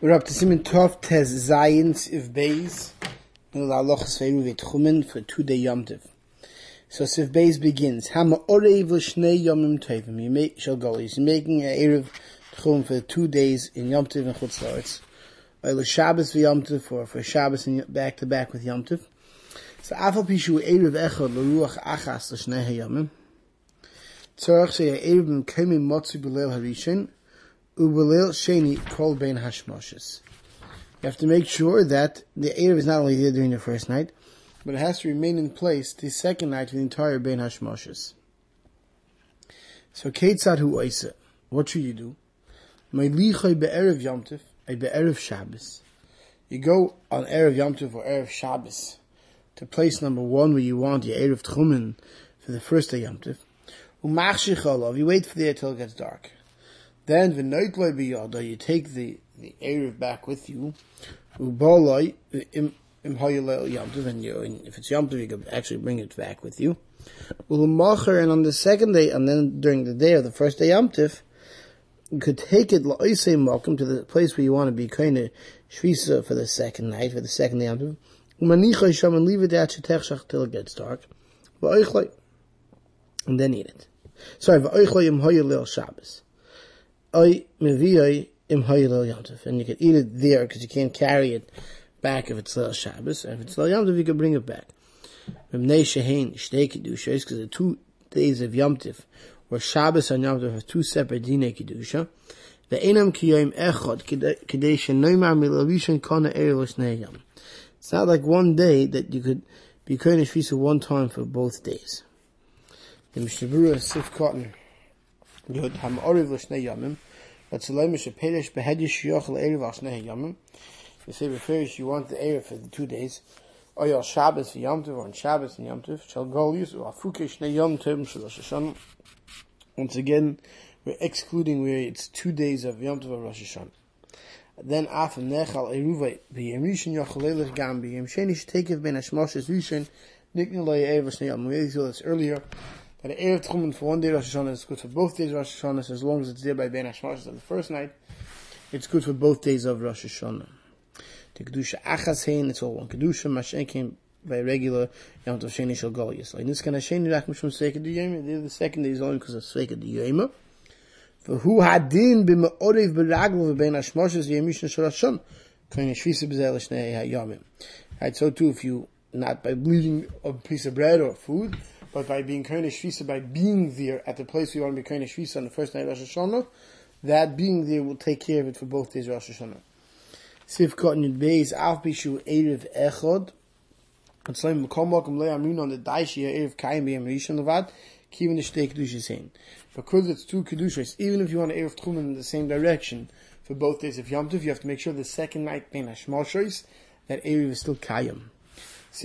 We're up to im Torf Tes Science if Base und la loch sveru vet khumen for two day yom tov. So if Base begins, ham ore vil shnei yom im tov. You make shall go is making a erev khum for two days in yom tov and chutz lords. Weil Shabbos vi yom tov for for Shabbos and back to back with yom tov. So afal pishu erev echad lo ruach achas shnei yomim. Tzorach she erev kem motzi belel harishon. Ubelil Sheni Kol Ben Hashmoshes. You have to make sure that the Erev is not only there during the first night, but it has to remain in place the second night for the entire Ben Hashmoshes. So Ketzad Hu. What should you do? Meilichoi Be'erev Yom Tov, Be'erev Shabbos. You go on Erev Yom Tov or Erev Shabbos to place number one where you want your Erev Tchumen for the first day Yom Tov. Umachshich You wait for the air till it gets dark. Then v'noitloi biyada, you take the the erev back with you. Ubaloi im yamtiv, and you if it's yamtiv, you can actually bring it back with you. And on the second day, and then during the day of the first day yamtiv, you could take it la'isei malkum to the place where you want to be kind of shvisa for the second night, for the second day yamtiv. Umanicha sham and leave it at shetech till it gets dark. And then eat it. Sorry, v'oichloi im hayalel Shabbos and you can eat it there because you can't carry it back if it's Lil Shabbos. And if it's Lil Yom you can bring it back. Memnei shehein shtei kedusha because the two days of Yom Tif, where Shabbos and Yom Tif have two separate dinei kedusha. Ve'enam kiyoyim echad kedei shenoimar milavishon kana erev yom. It's not like one day that you could be kodesh one time for both days. The Mishnah Berurah Sif Cotton Yod Ham Oriv L'Shnei Yomim but Tzalem Shepedish Behedish Yoch L'Erev Al Shnei Yomim you say refers you want the Erev for the two days your Shabbos for Yom Tov or on Shabbos and Yom Tov shall go use or Afuke Shnei Yom Tov Shalosh Hashanah. Once again we're excluding where it's two days of Yom Tov or Rosh Hashanah. Then after Nechal Eruvay B'Yem Rishon Yochel Leilech Gam B'Yem Sheni Shtekev Ben Hashmoshes Rishon Niknei Lo Erev Shnei Yom we saw this earlier that the Erev Tchumen for one day Rosh Hashanah is good for both days Rosh Hashanah, as long as it's there by Ben Hashmashas on the first night, it's good for both days of Rosh Hashanah. The Kedusha Achas Hein, it's all one Kedusha, Mashen came by regular Yom Tov Sheni Shal Gol Yisrael. This kind of Sheni Rach Mishum Sveika Di Yom, the second day is only because of Sveika Di Yom. For who hadin b'ma'orev b'raglo v'bein hashmoshes v'yemishna shal Hashem, kain shvisa b'zel shnei hayomim. Right, so too, if you, not by bleeding a piece of bread or food, but by being Koine Shvisa, by being there at the place we want to be Koine Shvisa on the first night of Rosh Hashanah, that being there will take care of it for both days of Rosh Hashanah. Cotton Yud Beis, Alf Bishu Erev Echod, and Slim Makom Mokum Le Amrin on the Daishi Erev Kaim B'Yam Rishon Levad, Kivin the Shtei Kedushas Hein. Because it's two Kedushas, even if you want to Erev Tchumen in the same direction, for both days of Yom Tov, you have to make sure the second night, Ben Hashmoshes, that Erev is still Kayim. What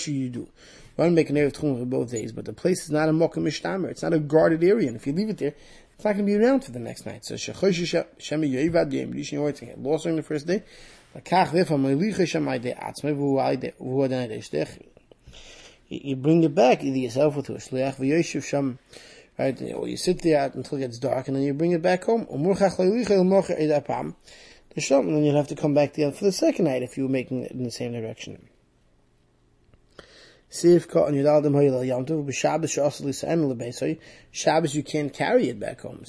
should you do? You want to make an Erev Tchum for both days, but the place is not a Mokim Mishtamer. It's not a guarded area, and if you leave it there, it's not going to be around for the next night. So Shechosh Shemi Yoivad Yem Rishon Yoitz lost during the first day. Lakach Lefa Melicha Shemai De Atzme V'hu Adanai De Shtech. You bring it back either yourself or to a shliach v'yoshev sham, right? Or you sit there until it gets dark, and then you bring it back home. Umurchach leilicha el edapam the shop, and then you'll have to come back there for the second night if you were making it in the same direction. Shabbos you can't carry it back home.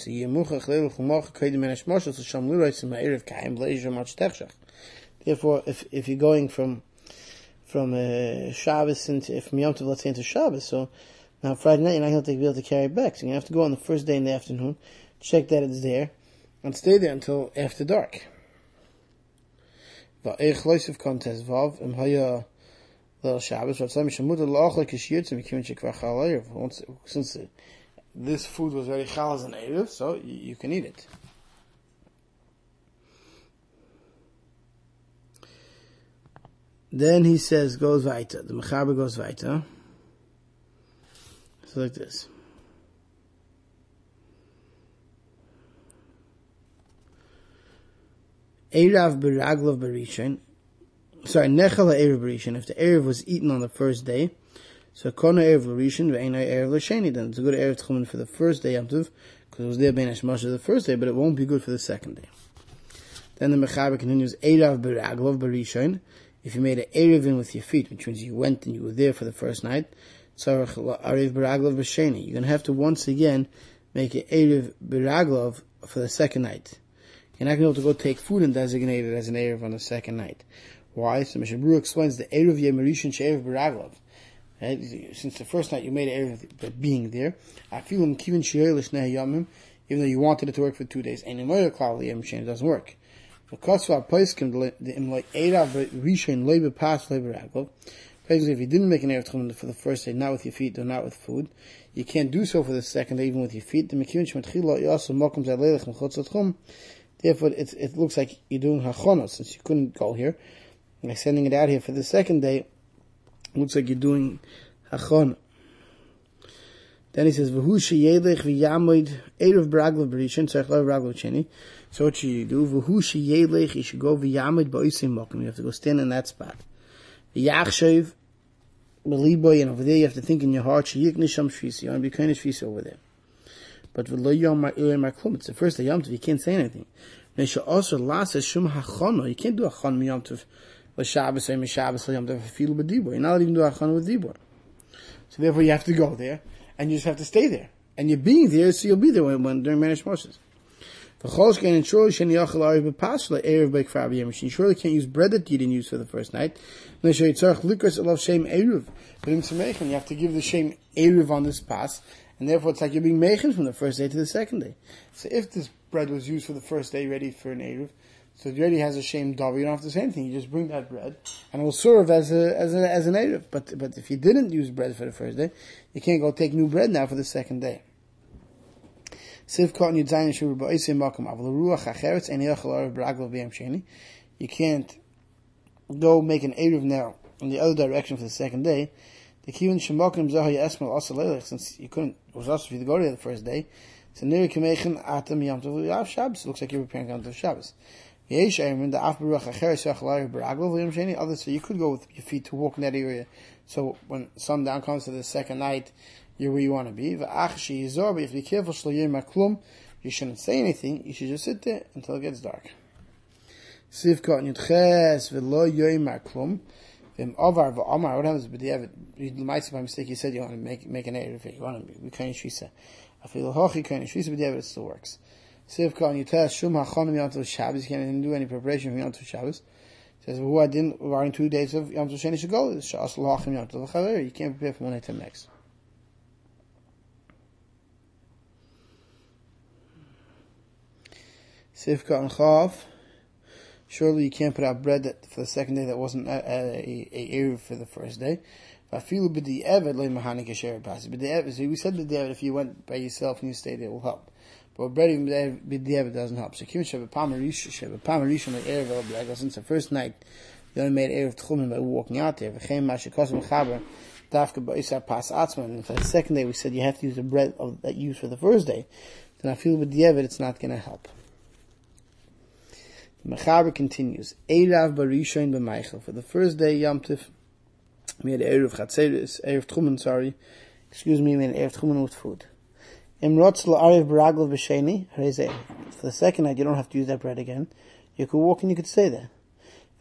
Therefore, if, if you're going from, from uh, Shabbos into, from Yom Tov, let's say into Shabbos, so now Friday night you're not going to be able to carry it back, so you have to go on the first day in the afternoon, check that it's there, and stay there until after dark kontes vav Shabbos Rav since this food was very halal as an so you, you can eat it. Then he says goes weiter. The Mechaber goes weiter. So like this. Eirav beraglov berishin. Sorry, nechal erev berishin. If the erev was eaten on the first day, so kono erev berishin ve'enai erev l'sheni. Then it's a good erev tchumen for the first day because it was there Bein Hashmoshes the first day, but it won't be good for the second day. Then the Mechaber continues, Eirav Beraglov Berishon, if you made an Erev in with your feet, which means you went and you were there for the first night, Tzarech Ariv Beraglov B'Sheni, you're going to have to once again make an Erev Beraglov for the second night. You're not going to be able to go take food and designate it as an Erev on the second night. Why? So Mishabru explains the Erev Yemerishan She'erev Beraglov. Right? Since the first night you made Erev being there, I feel in Kivin She'elish Yamim, even though you wanted it to work for two days, and in Moira Klal it doesn't work. Because for Poiskim, the Imlay Erev Rishon Leibe Pas Leibe Beraglov, Basically, if you didn't make an Erev Tchumen for the first day, not with your feet or not with food, you can't do so for the second day, even with your feet. The Mekiyun Shemad you also Mokum Zalelech Mechotz Tchum, Therefore, it, it looks like you're doing hachana since you couldn't go here. By sending it out here for the second day, looks like you're doing hachana. Then he says, "V'hu sheyelech v'yamoid erev braglav b'rishon tzarich lev braglav cheni." So what should you do? V'hu sheyelech, you should go v'yamoid ba'osim mokum. You have to go stand in that spot. V'yachshev b'liboy, and over there you have to think in your heart, sheyik nisham shvisi. You want to be kind of shvisi over there. But v'lo yom klum. It's the first day yom tov. You can't say anything. Nesha also lasa shum hachana. You can't do a chon yom tov. L'shabbos or mishabbos yom tov b'dibor. You're not even do a chon with dibor. So therefore you have to go there and you just have to stay there. And you're being there, so you'll be there when, when during Manish Moshes. You surely can't use bread that you didn't use for the first night. You have to give the shame eruv on this pass, and therefore it's like you're being mechin from the first day to the second day. So if this bread was used for the first day, ready for an eruv, so it already has a shame davar. You don't have to say anything. You just bring that bread, and it will serve as a as a, as an eruv. But but if you didn't use bread for the first day, you can't go take new bread now for the second day. You can't go make an eruv now in the other direction for the second day. The kiyun shemokim zahay esmal also since you couldn't, it was also for you to go there the first day. So near kamechen atam yom tov yav Shabbos. Looks like you're preparing yom tov Shabbos. Yesh ayim the af baruch acher yisach lair baraglo v'yom sheni. Others so you could go with your feet to walk in that area. So when sundown comes to the second night, you're where you want to be. V'ach sheyizor, but if you're careful shlo yir maklum, you shouldn't say anything. You should just sit there until it gets dark. Sivkot yudches v'lo yoy maklum. Vim Ovar v'Omar, what happens with the Evid? By mistake, you said you want to make, make an Erev, you want to be Kain Shisa. I feel oh, Hochi Kain Shisa, but the Evid still works. Siv Khan, you tell us, Shum HaChonim Yom Tov Shabbos, you can't do any preparation for Yom Tov Shabbos. says, who I didn't, in two days of Yom Tov Sheni go, Shas L'Hachim Yom Tov Chaver, you can't prepare from one day to the next. Sivka and Chav, Surely you can't put out bread that, for the second day that wasn't a, a, for the first day. But the So we said b'di'evet, if you went by yourself and you stayed it will help. But bread even b'di'evet doesn't help. So kim sheva pamarisha like erev el since the first night, you only made erev tchumen by walking out there. V'chem mashikosim chaber, dafka ba'isa pas atzman. And for the second day, we said you have to use the bread of, that you used for the first day. Then I feel b'di'evet, it's not going to help. The Mechaber continues, Eirav Barishain b'Meichel. For the first day, Yom Tif, we had Erev Chatzeris, Erev Tchumen, sorry, excuse me, we had Erev Tchumen with food. Imrotz la'arev b'raglav b'sheni, For the second night, you don't have to use that bread again. You could walk and you could stay there.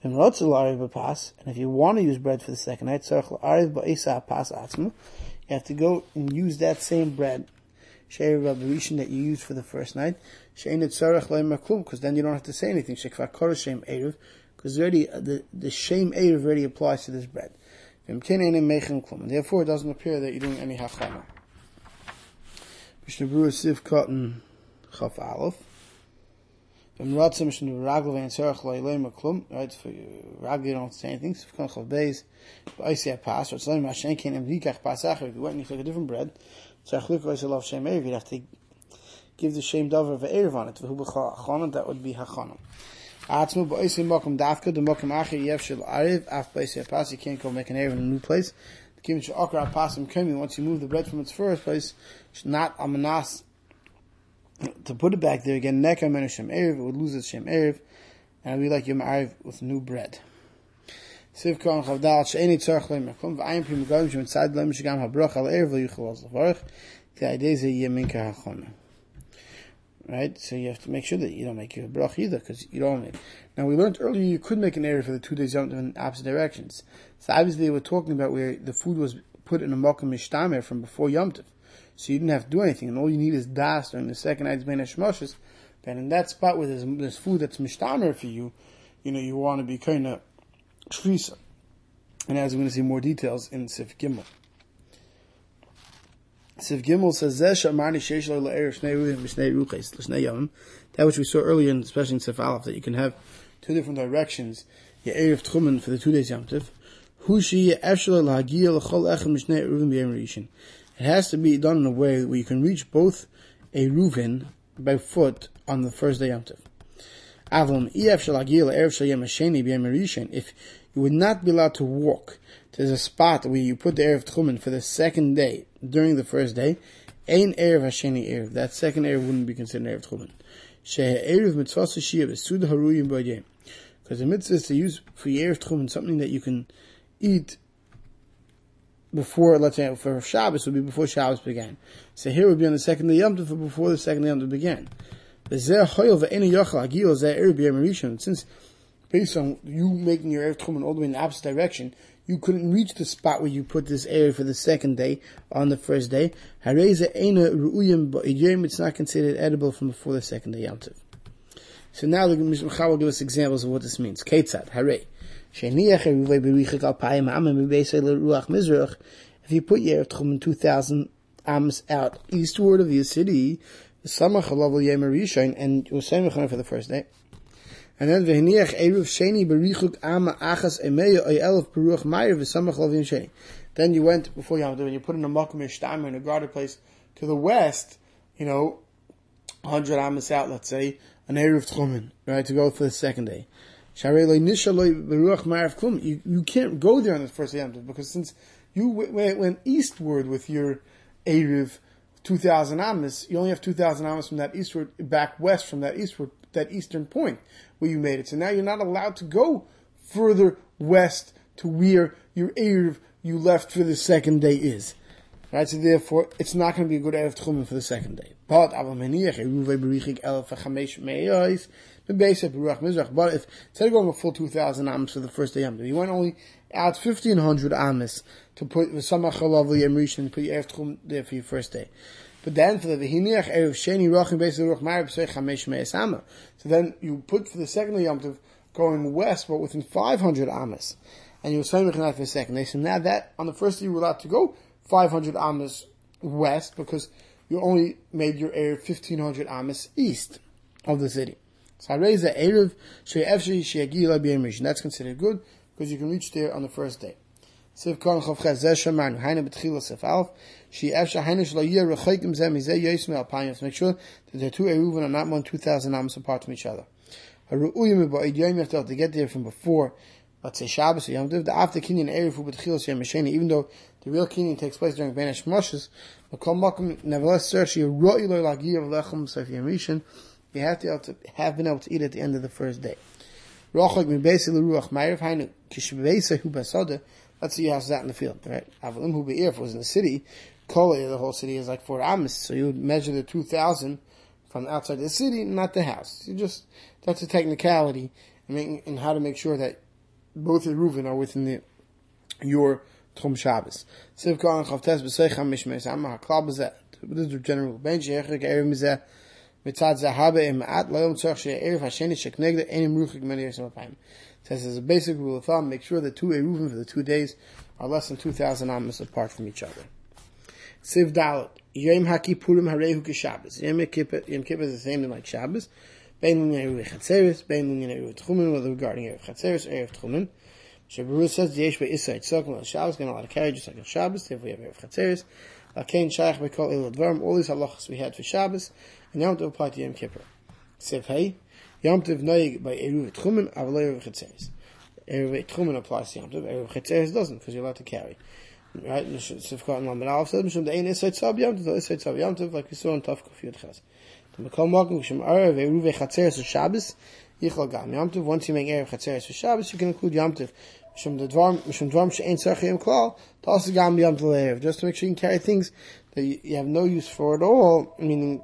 Imrotz la'arev b'pas, and if you want to use bread for the second night, tzarech la'arev ba'isa pas atzmu, you have to go and use that same bread She'er Rabbi that you used for the first night. She'en et tzarech maklum, because then you don't have to say anything. Shekvar kor shem erev, because already, uh, the, the shem erev already applies to this bread. Therefore it doesn't appear that you're doing any hachana. Mishnah Berurah Siv Cotton Chaf Aleph. Right, for Raglav you don't say anything, Siv Cotton Chav Beis, Ba'isi HaPas, or Tzlaim Hashem Ken Em Likach Pasach, if you went and you took a different bread, Tzachlik Oiselav Shem Erev, you'd have to give the Shem Dover of Erev on it, V'hu B'chana, that would be Hachana. Atzmu Ba'isi Mokum Dafka, the Mokum Acher Yev Shel Arev, Af Ba'isi Pas, you can't go make an Erev in a new place. Given Sh'okra Pasim Kemi, once you move the bread from its first place, it's not Amanas, to put it back there again, Neka Menu Shem Erev, it would lose its Shem Erev, and it would be like Yom Arev with new bread. Chavdal She'eni Tzarech Leim Mekum V'ayim Pim Leim Shegam HaBroch Al Erev Lo Yuchel Oz Levarech Ti Aidei Ze Yeh Minka HaChona right? So you have to make sure that you don't make your brach either, because you don't make. Now we learned earlier you could make an error for the two days Yom in opposite directions. So obviously we're talking about where the food was put in a Malkum Mishtamer from before Yom Tov. So you didn't have to do anything, and all you need is das during the second night's Ben Hashmoshes. Then in that spot where there's, there's food that's Mishtamer for you, you know, you want to be kind of And as we're going to see more details in Sif Gimel. Sif Gimel says. That which we saw earlier, in, especially in Sif Aleph, that you can have two different directions. Erev Tchumen for the two days Yom Tiv. It has to be done in a way where you can reach both a Reuven by foot on the first day Yom Tiv. If you would not be allowed to walk to the spot where you put the Erev Tchumen for the second day during the first day. Ein Erev Hasheni Erev. That second Erev wouldn't be considered Erev Tchumen. Because the mitzvah is to use for Erev Tchumen something that you can eat before, let's say, for Shabbos would be before Shabbos began. So here would be on the second day Yom Tov before the second day Yom Tov began. Since based on you making your Erev Tchumen all the way in the opposite direction, you couldn't reach the spot where you put this area for the second day on the first day. It's not considered edible from before the second day So now the Mishnah will give us examples of what this means. If you put your Tchumen 2,000 ams out eastward of your city, Samach and you're saying for the first day. And then v'hiniach eruv sheni berichuk ama achas emeya oy elf beruach meyer v'samach lovim sheni. Then you went before Yom and you put in a makom in a guarded place to the west, you know, hundred amas out, let's say, an eruv tchumen, right, to go for the second day. You, you can't go there on the first day because since you went eastward with your Eruv 2,000 amas, you only have 2,000 amas from that eastward, back west from that eastward, that eastern point where you made it. So now you're not allowed to go further west to where your Erev you left for the second day is. Right, so therefore, it's not going to be a good Erev Tchumen for the second day. But, but if, instead of going a full 2,000 amos for the first day, you want only add 1,500 amos to put the Samach Chalav Yemrish and put your Erev Tchum there for your first day. But then for the v'hiniach erev sheni rochim basically roch marib b'sei chamesh me'esama. So then you put for the second Yom Tov going west, but within 500 amas, and you were saying for the second day. So now that on the first day you were allowed to go 500 amas west because you only made your air 1500 amas east of the city. That's considered good because you can reach there on the first day. She Efsha Haina to make sure that the two Eruvin are not more than 2,000 amos apart from each other. Yom to get there from before, let's say Shabbos or Yom Tov, the after Kinyan Erev B'Tchila Shem Mesheni, even though the real Kinyan takes place during Ben Moshes, nevertheless, search your Ro'i Lo Lagiyav Lechem Sef Yom Rishon, you have to, to have been able to eat at the end of the first day. Rochak Mibesi L'Ruach Ma'ariv Hainu Kishbeisa Hu Let's see how that in the field, right? Avalim if it was in the city, Kol, the whole city is like four amas, so you would measure the 2,000 from outside the city, not the house. You just, that's a technicality and, how to make sure that both the Reuven are within the, your Tchum Shabbos. Siv Kohan Chavtes B'Seicham Mishmeis Amma HaKlal B'Zeh. This is general bench, Yechik Erev Mizeh, says as a basic rule of thumb, make sure the two Eruvim for the two days are less than 2,000 amas apart from each other. Siv dalot Yom HaKippurim Harehu Kishabbos. Yom Kippur is the same thing like Shabbos. Bein Linyan Eruv Chatzeris, Bein Linyan Eruv Tchumen, whether regarding Eruv Chatzeris or Eruv Tchumen. Shabbat says, Yesh Be'issa Yitzhak, on Shabbos, going to allow to carry just like on Shabbos, if we have Eruv Chatzeris. Lakein Shaykh Advarim, all these halachas we had for Shabbos, and now to apply to Yom Kippur. Yom Tov noig by Eruv Tchumen, Aval Eruv Chetzeres. Eruv Tchumen applies to Yom Tov, Eruv Chetzeres doesn't, because you're allowed to carry. Right? Aleph Mishum De'ein Esay Tzav Yom Tov, Esay Tzav Yom Tov, like we saw in Tov Kuf Yud Ches. To Mekal Mokum, Eruv Eruv Chetzeres for Shabbos, Yichal Gam Yom Tov, once you make Eruv Chetzeres for Shabbos, you can include Yom Tov. Just to make sure you can carry things that you, you have no use for at all, meaning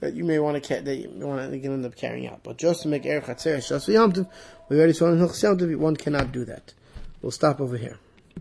that you may want to that you want to end up carrying out. But just to make for Yom Tov, we already saw in one cannot do that. We'll stop over here.